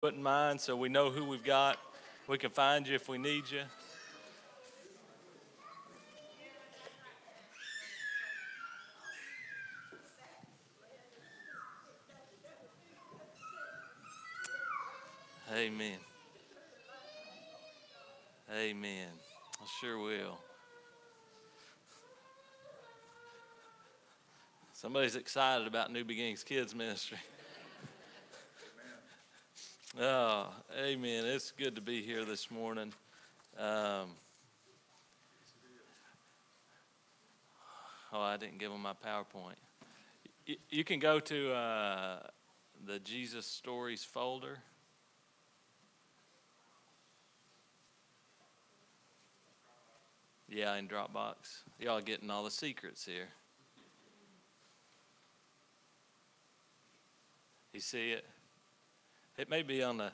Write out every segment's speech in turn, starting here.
put in mind so we know who we've got. We can find you if we need you. Amen. Amen. I sure will. Somebody's excited about New Beginnings Kids Ministry. Oh, amen. It's good to be here this morning. Um, oh, I didn't give them my PowerPoint. You, you can go to uh, the Jesus Stories folder. Yeah, in Dropbox. Y'all getting all the secrets here. You see it? It may be on the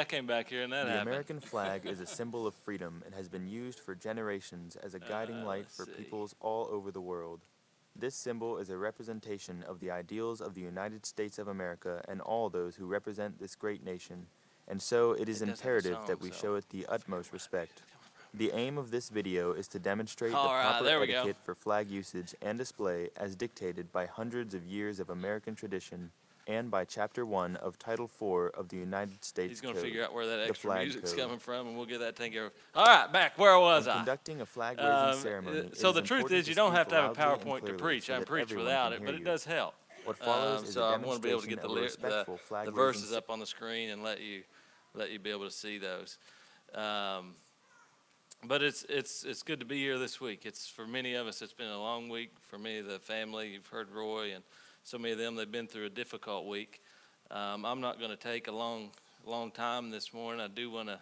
I came back here and that The happened. American flag is a symbol of freedom and has been used for generations as a guiding Uh, light for see. peoples all over the world. This symbol is a representation of the ideals of the United States of America and all those who represent this great nation, and so it is It doesn't have a imperative song, that we so- show it the utmost respect. The aim of this video is to demonstrate All the proper we go. etiquette for flag usage and display as dictated by hundreds of years of American tradition and by Chapter 1 of Title 4 of the United States He's going to figure out where that extra music's code. coming from, and we'll get that taken care of. All right, back. Where was When I? conducting a flag raising Um, ceremony, uh, so the truth is, you don't have to have a PowerPoint to preach. so I preach without it, but it does help. What follows Um, is so I want to be able to get the, demonstration lyric, of a the, the verses up on the screen and let you let you be able to see those. Um, but it's it's it's good to be here this week. It's for many of us. It's been a long week. For me, the family, you've heard Roy and so many of them. They've been through a difficult week. Um, I'm not going to take a long long time this morning. I do want to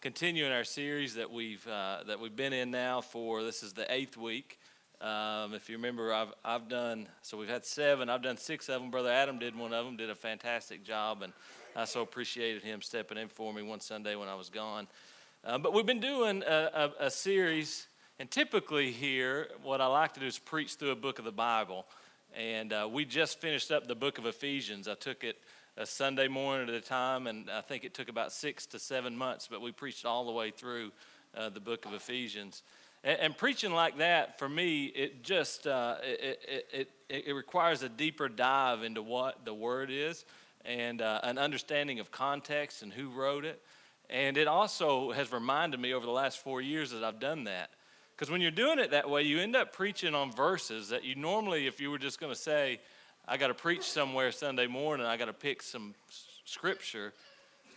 continue in our series that we've uh, that we've been in now for this is the eighth week. Um, if you remember, I've I've done so we've had seven. I've done six of them. Brother Adam did one of them. Did a fantastic job, and I so appreciated him stepping in for me one Sunday when I was gone. Uh, but we've been doing a, a, a series, and typically here, what I like to do is preach through a book of the Bible. And uh, we just finished up the book of Ephesians. I took it a Sunday morning at a time, and I think it took about six to seven months, but we preached all the way through uh, the book of Ephesians. And, and preaching like that, for me, it just uh, it, it, it, it requires a deeper dive into what the word is and uh, an understanding of context and who wrote it. And it also has reminded me over the last four years that I've done that. Because when you're doing it that way, you end up preaching on verses that you normally, if you were just going to say, I got to preach somewhere Sunday morning, I got to pick some scripture.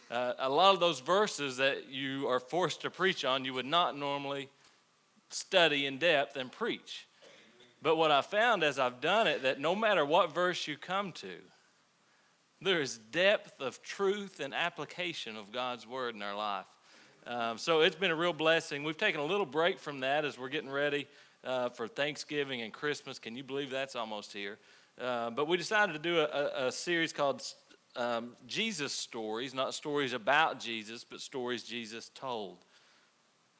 Uh, a lot of those verses that you are forced to preach on, you would not normally study in depth and preach. But what I found as I've done it, that no matter what verse you come to, there is depth of truth and application of God's word in our life. Um, so it's been a real blessing. We've taken a little break from that as we're getting ready uh, for Thanksgiving and Christmas. Can you believe that's almost here? Uh, but we decided to do a, a, series called um, Jesus Stories, not stories about Jesus, but stories Jesus told.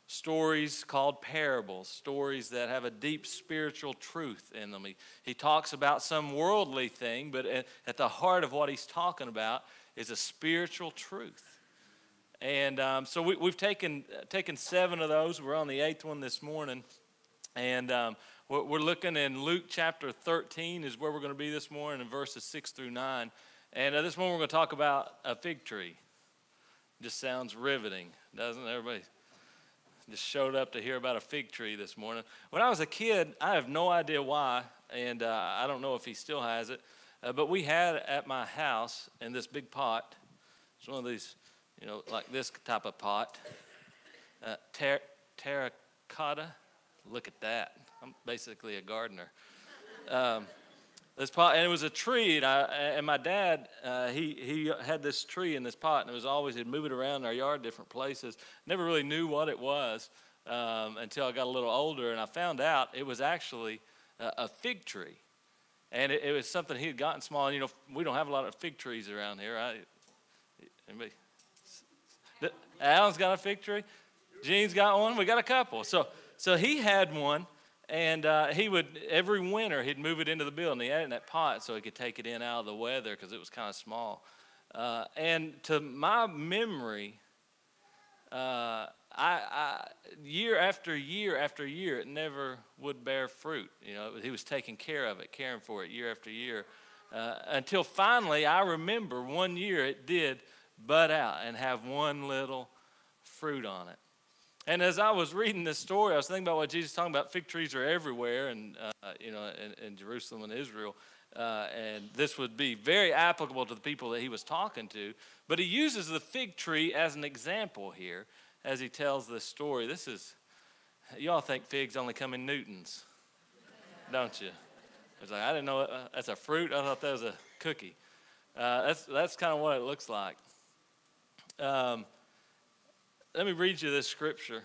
Stories called parables, stories that have a deep spiritual truth in them. He, he talks about some worldly thing, but at, at the heart of what he's talking about is a spiritual truth. And um, so we, we've taken, taken seven of those. We're on the eighth one this morning. And um, we're, we're looking in Luke chapter 13, is where we're going to be this morning, in verses 6 through 9. And uh, this morning we're going to talk about a fig tree. Just sounds riveting, doesn't it? Everybody just showed up to hear about a fig tree this morning. When I was a kid, I have no idea why, and uh, I don't know if he still has it, uh, but we had at my house in this big pot, it's one of these, you know, like this type of pot, uh, ter- terracotta. Look at that. I'm basically a gardener. Um, this pot, and it was a tree, and, I, and my dad, uh, he, he had this tree in this pot, and it was always, he'd move it around our yard, different places. Never really knew what it was. um, until I got a little older, and I found out it was actually a, fig tree. And it, it, was something he had gotten small. And, you know, we don't have a lot of fig trees around here. Right? Anybody? Alan's got a fig tree. Gene's got one. We got a couple. So, so he had one, and uh, he would every winter he'd move it into the building. He had it in that pot so he could take it in out of the weather because it was kind of small. Uh, and to my memory, uh, I, I, year after year after year, it never would bear fruit. You know, he was taking care of it, caring for it year after year, uh, until finally I remember one year it did bud out and have one little fruit on it. And as I was reading this story, I was thinking about what Jesus talking about. Fig trees are everywhere, and uh, you know, in, in, Jerusalem and Israel, uh, and this would be very applicable to the people that he was talking to. But he uses the fig tree as an example here as he tells this story. This is, y'all think figs only come in Newtons, don't you? It's like I didn't know uh, that's a fruit. I thought that was a cookie. Uh, that's that's kind of what it looks like. Um, let me read you this scripture.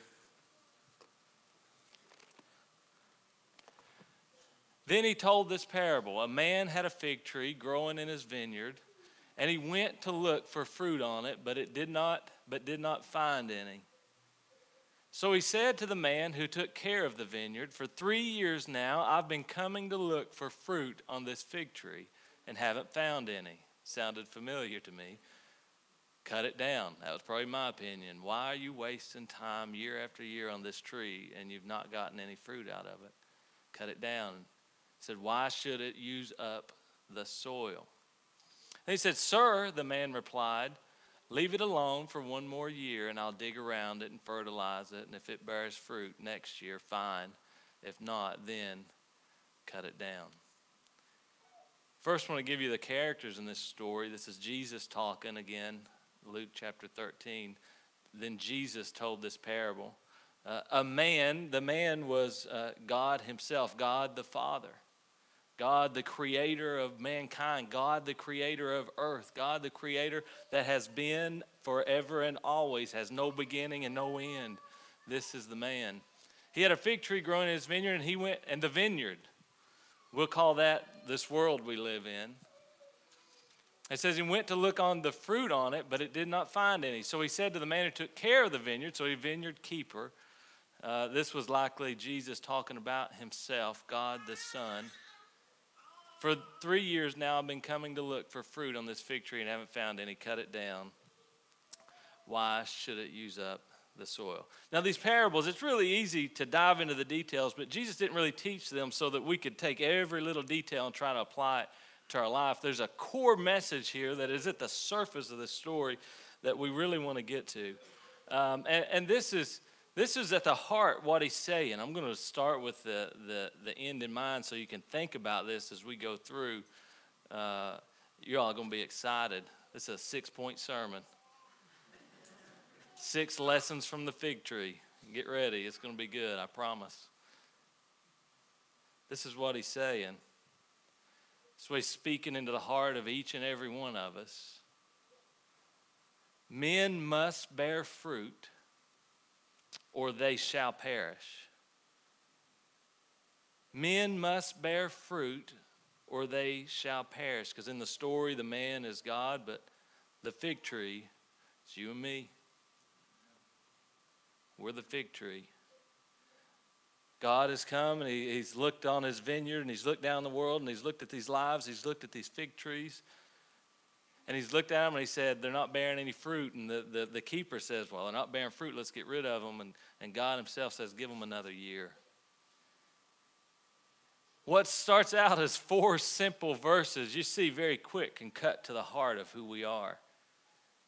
Then he told this parable A man had a fig tree growing in his vineyard, and he went to look for fruit on it, but it did not, but did not find any. So he said to the man who took care of the vineyard, For three years now I've been coming to look for fruit on this fig tree and haven't found any. Sounded familiar to me cut it down. That was probably my opinion. Why are you wasting time year after year on this tree and you've not gotten any fruit out of it? Cut it down. He said, Why should it use up the soil? And he said, Sir, the man replied, Leave it alone for one more year and I'll dig around it and fertilize it. And if it bears fruit next year, fine. If not, then cut it down. First, I want to give you the characters in this story. This is Jesus talking again. Luke chapter 13, then Jesus told this parable. Uh, a man, the man was uh, God Himself, God the Father, God the creator of mankind, God the creator of earth, God the creator that has been forever and always, has no beginning and no end. This is the man. He had a fig tree growing in his vineyard, and he went, and the vineyard, we'll call that this world we live in. It says he went to look on the fruit on it, but it did not find any. So he said to the man who took care of the vineyard, so he vineyard keeper, uh, this was likely Jesus talking about himself, God the Son. For three years now, I've been coming to look for fruit on this fig tree and haven't found any. Cut it down. Why should it use up the soil? Now, these parables, it's really easy to dive into the details, but Jesus didn't really teach them so that we could take every little detail and try to apply it to our life, there's a core message here that is at the surface of the story that we really want to get to. Um, and, and this is this is at the heart what he's saying. I'm going to start with the, the, the end in mind so you can think about this as we go through. Uh, you're all going to be excited. It's a six point sermon. Six lessons from the fig tree. Get ready. It's going to be good, I promise. This is what he's saying. So he's speaking into the heart of each and every one of us. Men must bear fruit, or they shall perish. Men must bear fruit, or they shall perish. Because in the story, the man is God, but the fig tree is you and me. We're the fig tree. God has come and he, he's looked on his vineyard and he's looked down the world and he's looked at these lives, he's looked at these fig trees. And he's looked at them and he said, They're not bearing any fruit. And the, the, the keeper says, Well, they're not bearing fruit, let's get rid of them. And, and God himself says, Give them another year. What starts out as four simple verses, you see very quick can cut to the heart of who we are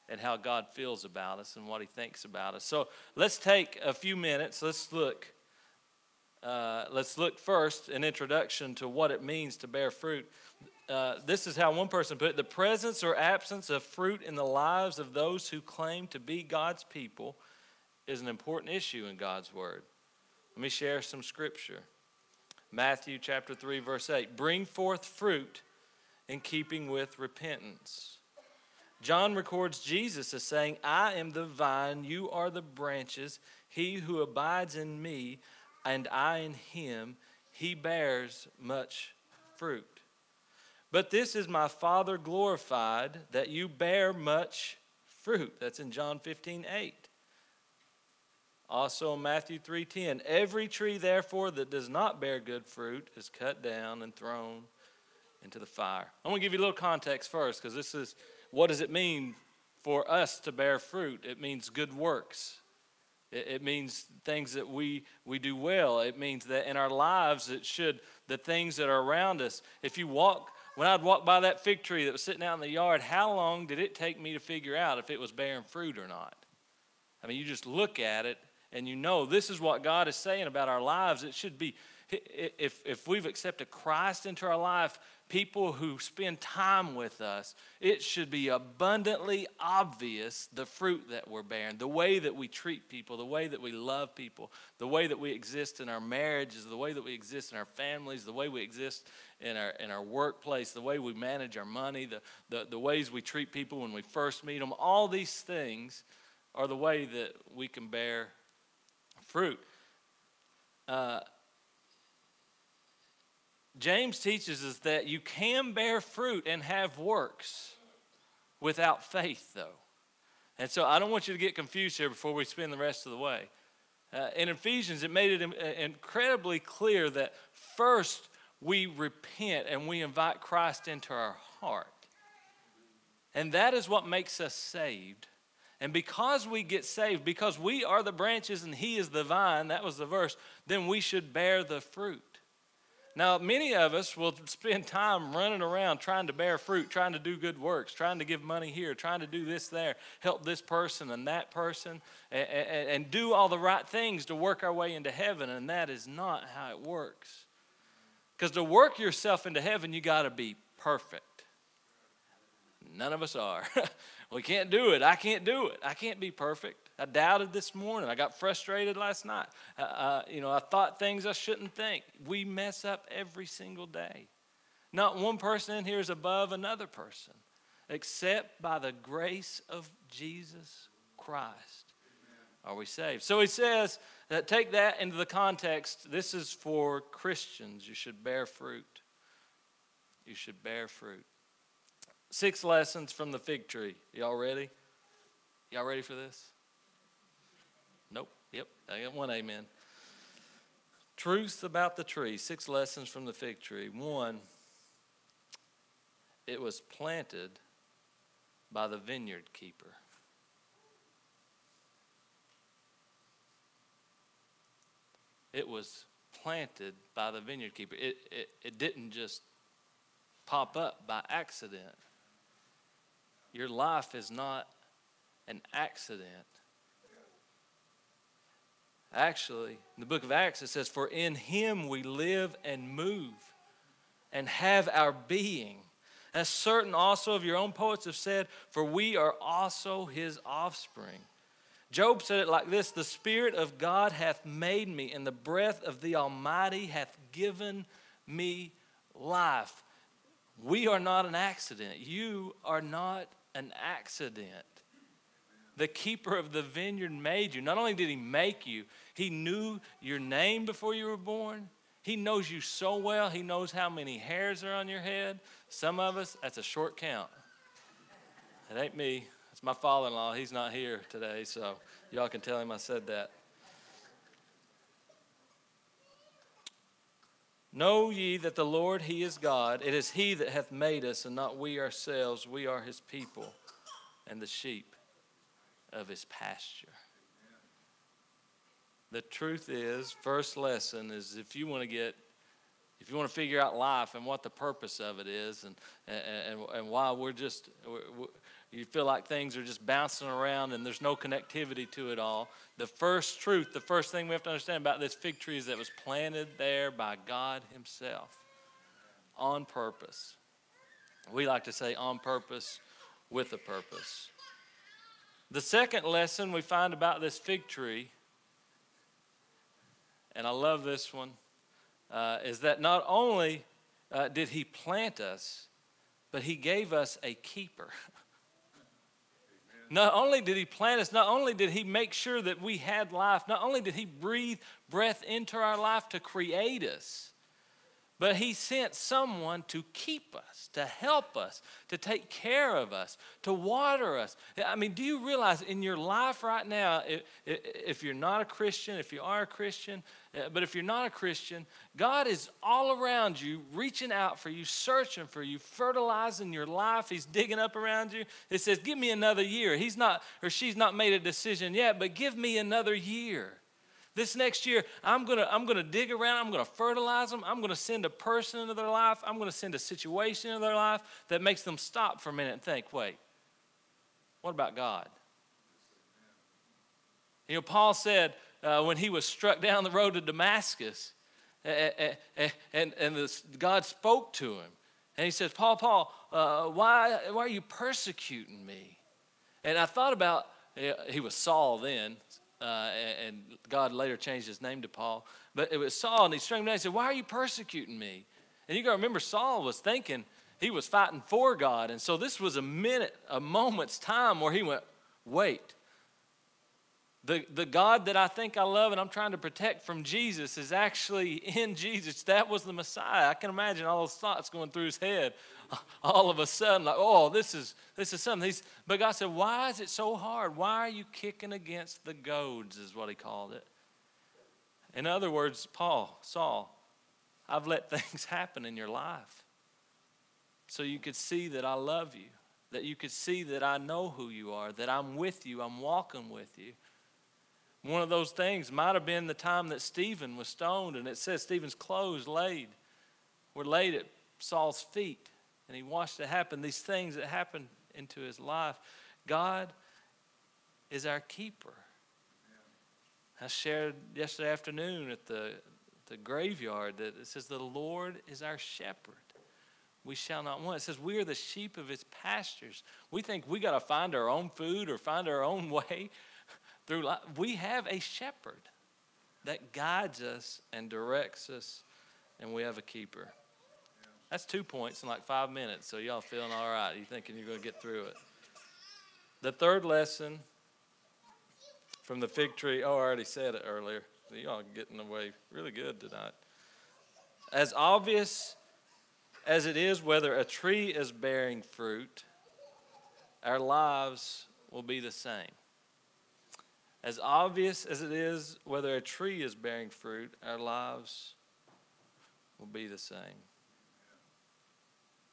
and how God feels about us and what he thinks about us. So let's take a few minutes. Let's look uh, let's look first an introduction to what it means to bear fruit. Uh, this is how one person put it the presence or absence of fruit in the lives of those who claim to be God's people is an important issue in God's Word. Let me share some scripture. Matthew chapter 3, verse 8 Bring forth fruit in keeping with repentance. John records Jesus as saying, I am the vine, you are the branches. He who abides in me and I in him, he bears much fruit. But this is my Father glorified, that you bear much fruit. That's in John 15, 8. Also in Matthew 3:10, every tree therefore that does not bear good fruit is cut down and thrown into the fire. I want to give you a little context first because this is what does it mean for us to bear fruit? It means good works. It, it means things that we we do well. It means that in our lives it should the things that are around us. If you walk when I'd walk by that fig tree that was sitting out in the yard, how long did it take me to figure out if it was bearing fruit or not? I mean, you just look at it and you know this is what God is saying about our lives. It should be, if, if we've accepted Christ into our life, people who spend time with us, it should be abundantly obvious the fruit that we're bearing, the way that we treat people, the way that we love people, the way that we exist in our marriages, the way that we exist in our families, the way we exist in our, in our workplace, the way we manage our money, the, the, the ways we treat people when we first meet them. All these things are the way that we can bear fruit. Uh, James teaches us that you can bear fruit and have works without faith, though. And so I don't want you to get confused here before we spend the rest of the way. Uh, in Ephesians, it made it uh, incredibly clear that first we repent and we invite Christ into our heart. And that is what makes us saved. And because we get saved, because we are the branches and He is the vine, that was the verse, then we should bear the fruit. Now, many of us will spend time running around trying to bear fruit, trying to do good works, trying to give money here, trying to do this there, help this person and that person, and, and, and do all the right things to work our way into heaven. And that is not how it works. Because to work yourself into heaven, you got to be perfect. None of us are. we can't do it. I can't do it. I can't be perfect. I doubted this morning. I got frustrated last night. Uh, uh, you know, I thought things I shouldn't think. We mess up every single day. Not one person in here is above another person, except by the grace of Jesus Christ are we saved. So he says that take that into the context. This is for Christians. You should bear fruit. You should bear fruit. Six lessons from the fig tree. Y'all ready? Y'all ready for this? Yep. I got one amen. Truth about the tree. Six lessons from the fig tree. One, it was planted by the vineyard keeper. It was planted by the vineyard keeper. It, it, it didn't just pop up by accident. Your life is not an accident. Actually, in the book of Acts, it says, For in him we live and move and have our being. As certain also of your own poets have said, For we are also his offspring. Job said it like this The Spirit of God hath made me, and the breath of the Almighty hath given me life. We are not an accident. You are not an accident. The keeper of the vineyard made you. Not only did he make you, he knew your name before you were born. He knows you so well, he knows how many hairs are on your head. Some of us, that's a short count. It ain't me. It's my father in law. He's not here today, so y'all can tell him I said that. Know ye that the Lord, He is God. It is He that hath made us, and not we ourselves. We are His people and the sheep of his pasture. The truth is, first lesson is if you want to get, if you want to figure out life and what the purpose of it is, and and and why we're just, you feel like things are just bouncing around and there's no connectivity to it all. The first truth, the first thing we have to understand about this fig tree is that it was planted there by God Himself on purpose. We like to say on purpose with a purpose. The second lesson we find about this fig tree, and I love this one, uh, is that not only uh, did he plant us, but he gave us a keeper. Not only did he plant us, not only did he make sure that we had life, not only did he breathe breath into our life to create us, but he sent someone to keep us, to help us, to take care of us, to water us. I mean, do you realize in your life right now, if you're not a Christian, if you are a Christian, uh, but if you're not a Christian, God is all around you, reaching out for you, searching for you, fertilizing your life. He's digging up around you. It says, Give me another year. He's not, or she's not made a decision yet, but give me another year. This next year, I'm to I'm to dig around, I'm to fertilize them, I'm to send a person into their life, I'm to send a situation into their life that makes them stop for a minute and think, wait, what about God? You know, Paul said uh, when he was struck down the road to Damascus, and, and, and this, God spoke to him. And he says, Paul, Paul, uh, why, why are you persecuting me? And I thought about, he was Saul then, uh, and God later changed his name to Paul. But it was Saul, and he him down. He said, Why are you persecuting me? And you got to remember, Saul was thinking he was fighting for God. And so this was a minute, a moment's time where he went, Wait. The, the God that I think I love and I'm trying to protect from Jesus is actually in Jesus. That was the Messiah. I can imagine all those thoughts going through his head all of a sudden, like, oh, this is this is something. He's, but God said, why is it so hard? Why are you kicking against the goads? Is what He called it. In other words, Paul, Saul, I've let things happen in your life, so you could see that I love you, that you could see that I know who you are, that I'm with you, I'm walking with you. One of those things might have been the time that Stephen was stoned, and it says Stephen's clothes laid were laid at Saul's feet and he watched it happen, these things that happened into his life. God is our keeper. I shared yesterday afternoon at the, the graveyard that it says, The Lord is our shepherd. We shall not want. It says, We are the sheep of his pastures. We think we got to find our own food or find our own way through life. We have a shepherd that guides us and directs us, and we have a keeper. That's two points in like five minutes, so y'all feeling all right. You thinking you're going to get through it. The third lesson from the fig tree, oh, I already said it earlier. Y'all getting away really good tonight. As obvious as it is whether a tree is bearing fruit, our lives will be the same. As obvious as it is whether a tree is bearing fruit, our lives will be the same.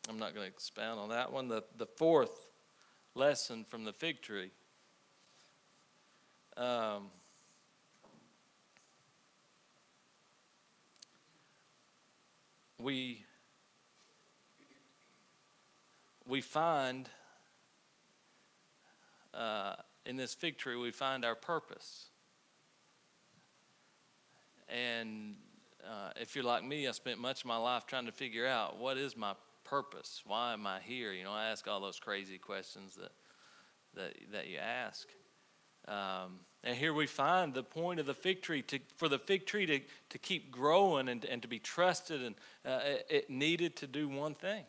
I'm not going to expound on that one. The, the fourth lesson from the fig tree. Um, we we find uh, in this fig tree we find our purpose and uh, if you're like me i spent much of my life trying to figure out what is my purpose? Why am I here? You know, I ask all those crazy questions that that that you ask. Um, and here we find the point of the fig tree to, for the fig tree to, to keep growing and, and to be trusted, and uh, it, it needed to do one thing,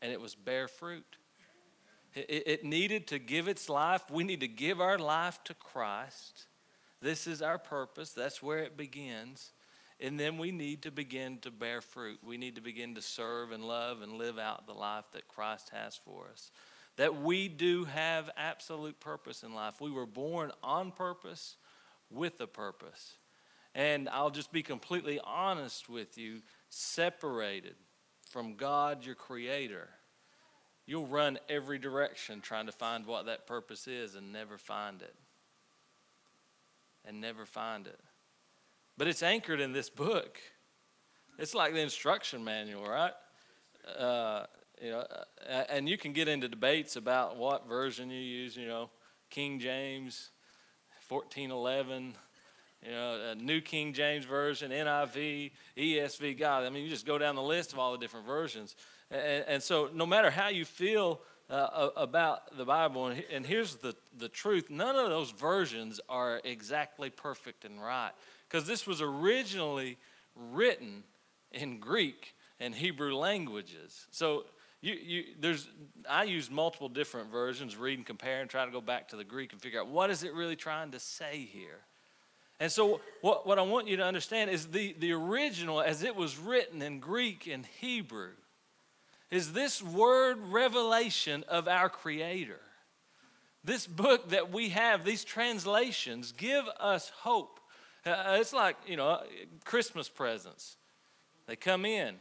and it was bear fruit. It, it needed to give its life. We need to give our life to Christ. This is our purpose. That's where it begins. And then we need to begin to bear fruit. We need to begin to serve and love and live out the life that Christ has for us. That we do have absolute purpose in life. We were born on purpose with a purpose. And I'll just be completely honest with you separated from God, your creator, you'll run every direction trying to find what that purpose is and never find it. And never find it. But it's anchored in this book. It's like the instruction manual, right? Uh, you know, uh, and you can get into debates about what version you use. You know, King James, fourteen eleven. You know, New King James Version, NIV, ESV. God, I mean, you just go down the list of all the different versions. And, and so, no matter how you feel uh, about the Bible, and here's the, the truth none of those versions are exactly perfect and right because this was originally written in Greek and Hebrew languages. So you, you, there's, I use multiple different versions, read and compare, and try to go back to the Greek and figure out what is it really trying to say here. And so, what, what I want you to understand is the, the original, as it was written in Greek and Hebrew, is this word revelation of our Creator. This book that we have, these translations, give us hope. Uh, it's like, you know, Christmas presents. They come in,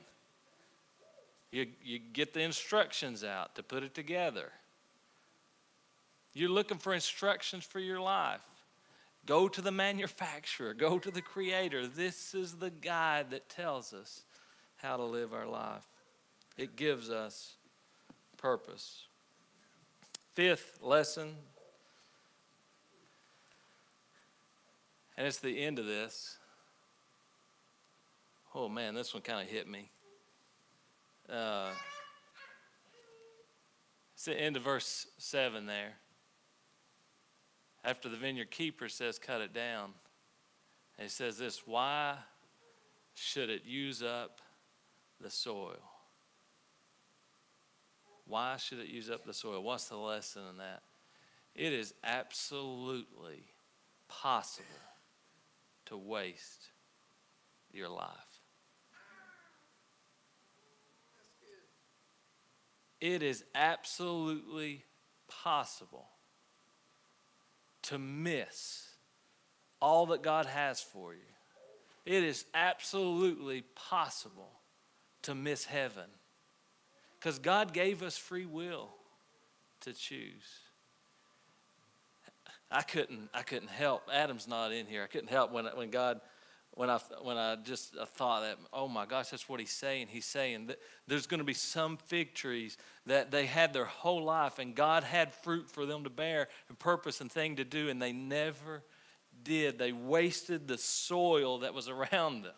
you, you get the instructions out to put it together. You're looking for instructions for your life. Go to the manufacturer, go to the creator. This is the guide that tells us how to live our life. It gives us purpose. Fifth lesson, and it's the end of this. Oh man, this one kind of hit me. Uh, it's the end of verse 7 there. After the vineyard keeper says, cut it down, and he says this why should it use up the soil? Why should it use up the soil? What's the lesson in that? It is absolutely possible to waste your life. it is absolutely possible to miss all that God has for you. It is absolutely possible to miss heaven because God gave us free will to choose. I couldn't, I couldn't help. Adam's not in here. I couldn't help when, when God when I when I just thought that oh my gosh that's what he's saying. He's saying that there's going to be some fig trees that they had their whole life and God had fruit for them to bear and purpose and thing to do and they never did. They wasted the soil that was around them.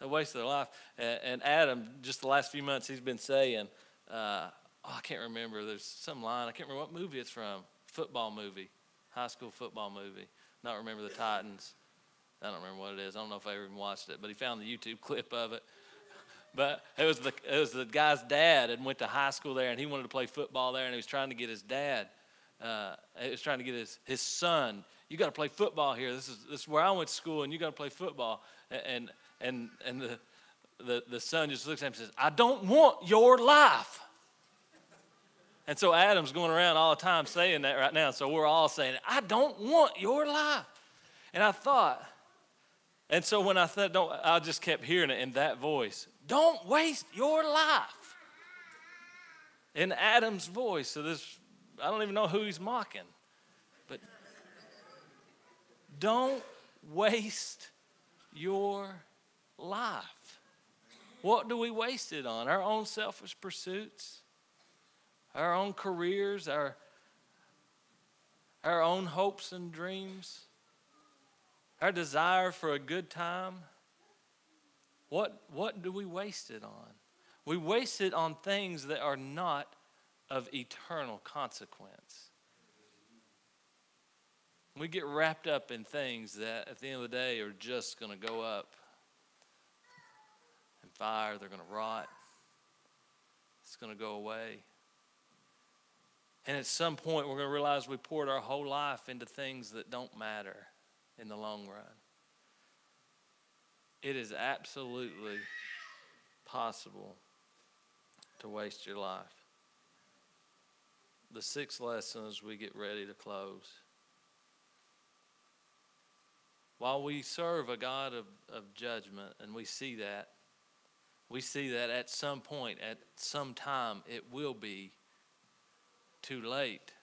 They wasted their life. And, and Adam just the last few months he's been saying uh, oh I can't remember. There's some line I can't remember what movie it's from. Football movie high school football movie not remember the Titans I don't remember what it is. I don't know if I even watched it, but he found the YouTube clip of it. But it was the it was the guy's dad and went to high school there, and he wanted to play football there, and he was trying to get his dad. Uh, he was trying to get his his son. You got to play football here. This is this is where I went to school, and you got to play football. And and and the the the son just looks at him and says, "I don't want your life." And so Adam's going around all the time saying that right now. So we're all saying, I don't want your life. And I thought, and so when I thought, don't, I just kept hearing it in that voice. Don't waste your life. In Adam's voice. So this, I don't even know who he's mocking. But don't waste your life. What do we waste it on? Our own selfish pursuits, our own careers, our, our own hopes and dreams our desire for a good time, what, what do we waste it on? We waste it on things that are not of eternal consequence. We get wrapped up in things that at the end of the day are just going to go up in fire, they're going to rot, it's going to go away. And at some point, we're going to realize we poured our whole life into things that don't matter in the long run. It is absolutely possible to waste your life. The sixth lesson as we get ready to close. While we serve a God of, of judgment, and we see that, we see that at some point, at some time, it will be too late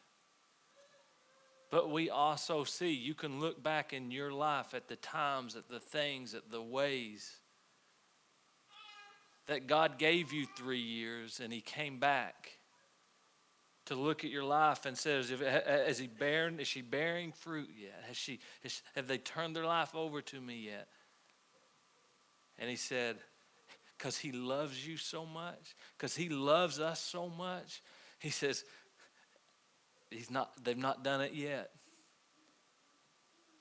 but we also see, you can look back in your life at the times, at the things, at the ways that God gave you three years and He came back to look at your life and says, "Is he bearing? Is she bearing fruit yet? Has she? Has, have they turned their life over to me yet?" And He said, "Because He loves you so much, because He loves us so much." He says, He's not, they've not done it yet.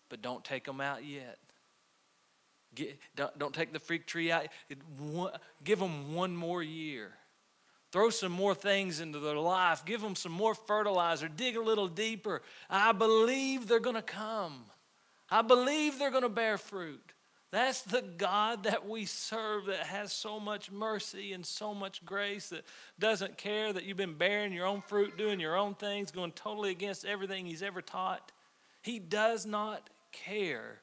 But don't take them out yet. Get, don't, don't take the freak tree out. It, one, give them one more year. Throw some more things into their life. Give them some more fertilizer. Dig a little deeper. I believe they're going to come. I believe they're going to bear fruit. That's the God that we serve that has so much mercy and so much grace that doesn't care that you've been bearing your own fruit, doing your own things, going totally against everything He's ever taught. He does not care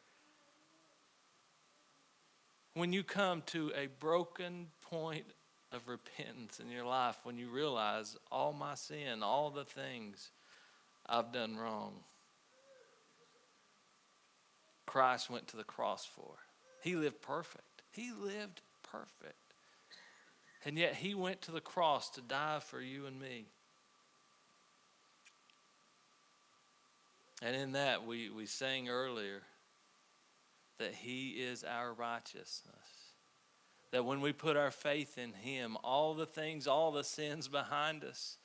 when you come to a broken point of repentance in your life, when you realize all my sin, all the things I've done wrong. Christ went to the cross for. He lived perfect. He lived perfect. And yet he went to the cross to die for you and me. And in that, we, we sang earlier that he is our righteousness. That when we put our faith in him, all the things, all the sins behind us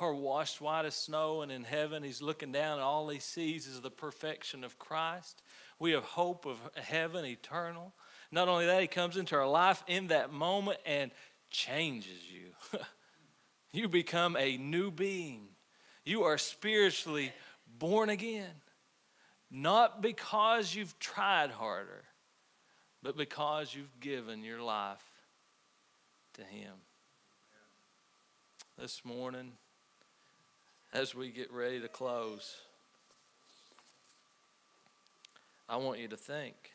are washed white as snow. And in heaven, he's looking down, and all he sees is the perfection of Christ. We have hope of heaven eternal. Not only that, He comes into our life in that moment and changes you. you become a new being. You are spiritually born again. Not because you've tried harder, but because you've given your life to Him. This morning, as we get ready to close, I want you to think.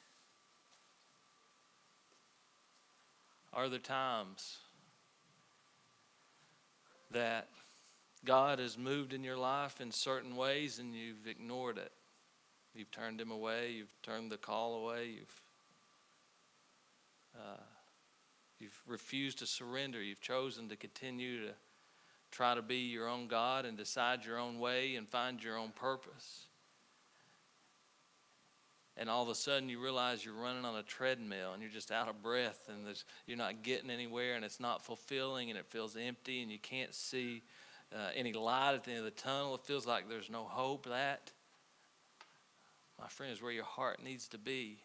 Are there times that God has moved in your life in certain ways and you've ignored it? You've turned Him away, you've turned the call away, you've uh, you've refused to surrender, you've chosen to continue to try to be your own God and decide your own way and find your own purpose and all of a sudden you realize you're running on a treadmill and you're just out of breath and you're not getting anywhere and it's not fulfilling and it feels empty and you can't see uh, any light at the end of the tunnel. It feels like there's no hope. That, my friend, is where your heart needs to be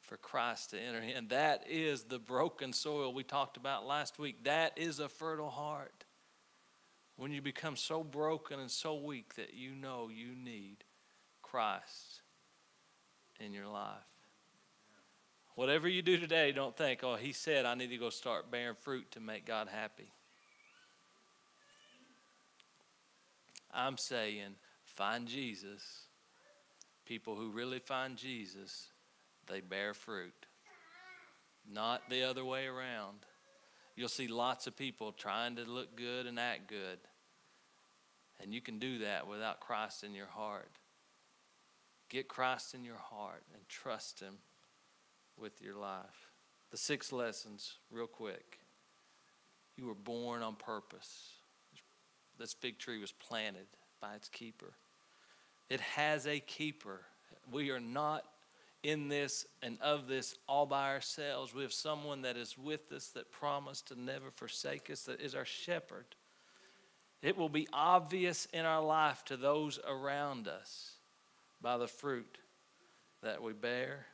for Christ to enter in. That is the broken soil we talked about last week. That is a fertile heart. When you become so broken and so weak that you know you need Christ in your life. Whatever you do today, don't think, oh, he said I need to go start bearing fruit to make God happy. I'm saying find Jesus. People who really find Jesus, they bear fruit. Not the other way around. You'll see lots of people trying to look good and act good. And you can do that without Christ in your heart. Get Christ in your heart and trust Him with your life. The six lessons, real quick. You were born on purpose. This fig tree was planted by its keeper. It has a keeper. We are not in this and of this all by ourselves. We have someone that is with us that promised to never forsake us, that is our shepherd. It will be obvious in our life to those around us by the fruit that we bear.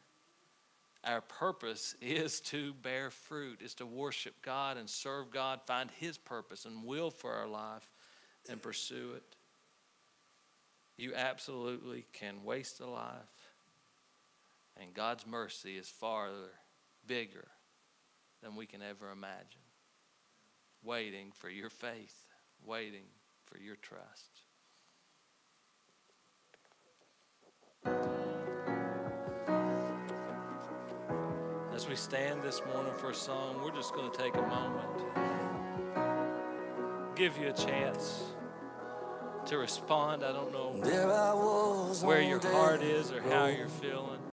Our purpose is to bear fruit, is to worship God and serve God, find His purpose and will for our life and pursue it. You absolutely can waste a life, and God's mercy is farther bigger than we can ever imagine. Waiting for your faith, waiting for your trust. As we stand this morning for a song, we're just going to take a moment, give you a chance to respond. I don't know where your heart is or how you're feeling.